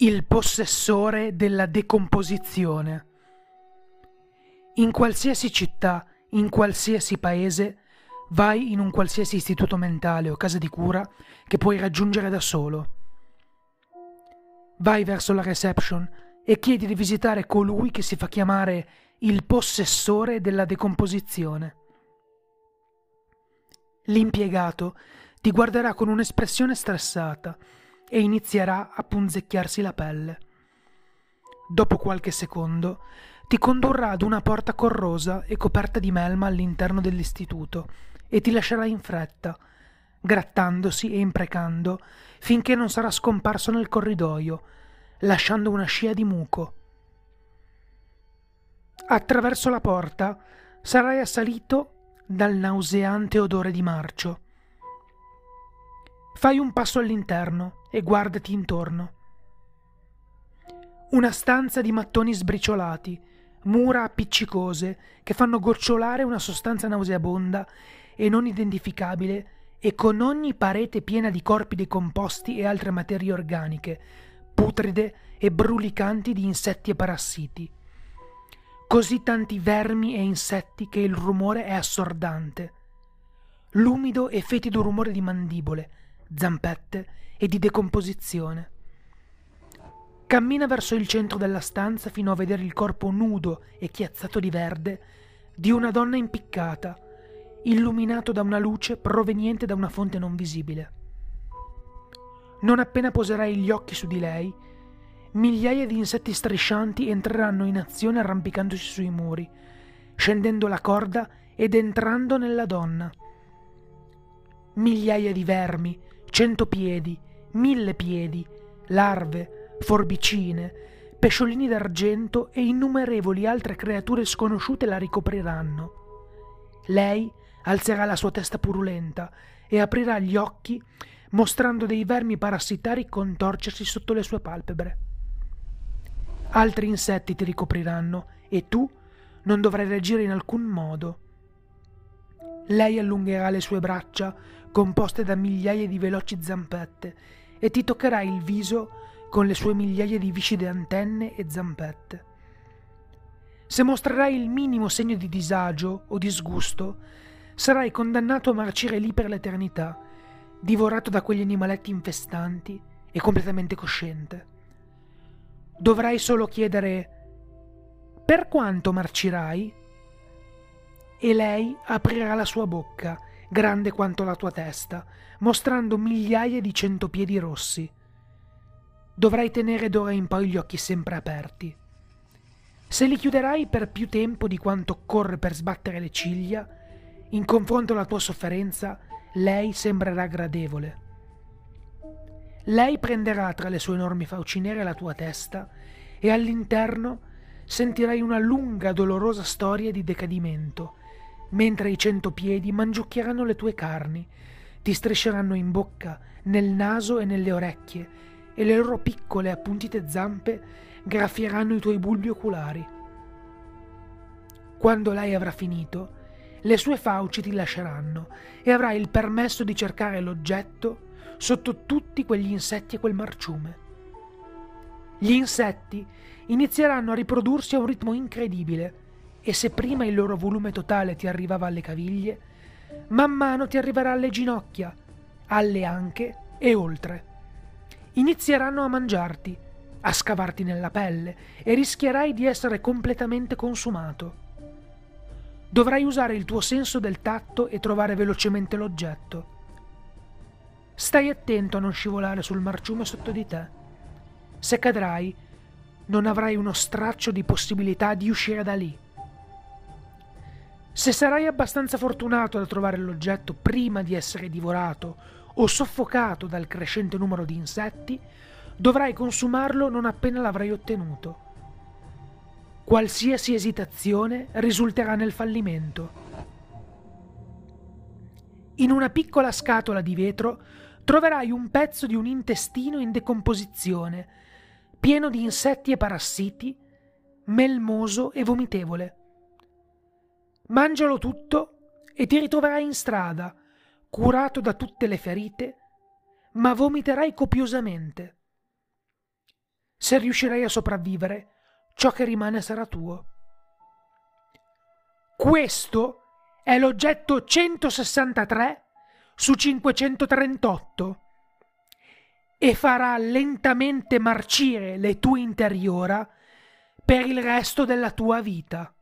il possessore della decomposizione. In qualsiasi città, in qualsiasi paese, vai in un qualsiasi istituto mentale o casa di cura che puoi raggiungere da solo. Vai verso la reception e chiedi di visitare colui che si fa chiamare il possessore della decomposizione. L'impiegato ti guarderà con un'espressione stressata e inizierà a punzecchiarsi la pelle. Dopo qualche secondo ti condurrà ad una porta corrosa e coperta di melma all'interno dell'istituto e ti lascerà in fretta, grattandosi e imprecando finché non sarà scomparso nel corridoio, lasciando una scia di muco. Attraverso la porta sarai assalito dal nauseante odore di marcio. Fai un passo all'interno e guardati intorno. Una stanza di mattoni sbriciolati, mura appiccicose che fanno gocciolare una sostanza nauseabonda e non identificabile e con ogni parete piena di corpi decomposti e altre materie organiche, putride e brulicanti di insetti e parassiti. Così tanti vermi e insetti che il rumore è assordante. L'umido e fetido rumore di mandibole, zampette e di decomposizione. Cammina verso il centro della stanza fino a vedere il corpo nudo e chiazzato di verde di una donna impiccata, illuminato da una luce proveniente da una fonte non visibile. Non appena poserai gli occhi su di lei, migliaia di insetti striscianti entreranno in azione arrampicandosi sui muri, scendendo la corda ed entrando nella donna. Migliaia di vermi, cento piedi, mille piedi, larve, forbicine, pesciolini d'argento e innumerevoli altre creature sconosciute la ricopriranno. Lei alzerà la sua testa purulenta e aprirà gli occhi mostrando dei vermi parassitari contorcersi sotto le sue palpebre. Altri insetti ti ricopriranno e tu non dovrai reagire in alcun modo. Lei allungherà le sue braccia composte da migliaia di veloci zampette e ti toccherà il viso con le sue migliaia di viscide antenne e zampette. Se mostrerai il minimo segno di disagio o disgusto, sarai condannato a marcire lì per l'eternità, divorato da quegli animaletti infestanti e completamente cosciente. Dovrai solo chiedere per quanto marcirai? E lei aprirà la sua bocca, grande quanto la tua testa, mostrando migliaia di centopiedi rossi. Dovrai tenere d'ora in poi gli occhi sempre aperti. Se li chiuderai per più tempo di quanto occorre per sbattere le ciglia, in confronto alla tua sofferenza, lei sembrerà gradevole. Lei prenderà tra le sue enormi fauci nere la tua testa e all'interno sentirai una lunga dolorosa storia di decadimento, mentre i cento piedi mangiucchieranno le tue carni, ti strisceranno in bocca, nel naso e nelle orecchie, e le loro piccole appuntite zampe graffieranno i tuoi bulbi oculari. Quando lei avrà finito, le sue fauci ti lasceranno e avrai il permesso di cercare l'oggetto sotto tutti quegli insetti e quel marciume. Gli insetti inizieranno a riprodursi a un ritmo incredibile e se prima il loro volume totale ti arrivava alle caviglie, man mano ti arriverà alle ginocchia, alle anche e oltre. Inizieranno a mangiarti, a scavarti nella pelle e rischierai di essere completamente consumato. Dovrai usare il tuo senso del tatto e trovare velocemente l'oggetto. Stai attento a non scivolare sul marciume sotto di te. Se cadrai, non avrai uno straccio di possibilità di uscire da lì. Se sarai abbastanza fortunato da trovare l'oggetto prima di essere divorato o soffocato dal crescente numero di insetti, dovrai consumarlo non appena l'avrai ottenuto. Qualsiasi esitazione risulterà nel fallimento. In una piccola scatola di vetro troverai un pezzo di un intestino in decomposizione, pieno di insetti e parassiti, melmoso e vomitevole. Mangialo tutto e ti ritroverai in strada, curato da tutte le ferite, ma vomiterai copiosamente. Se riuscirai a sopravvivere, ciò che rimane sarà tuo. Questo è l'oggetto 163 su 538 e farà lentamente marcire le tue interiora per il resto della tua vita.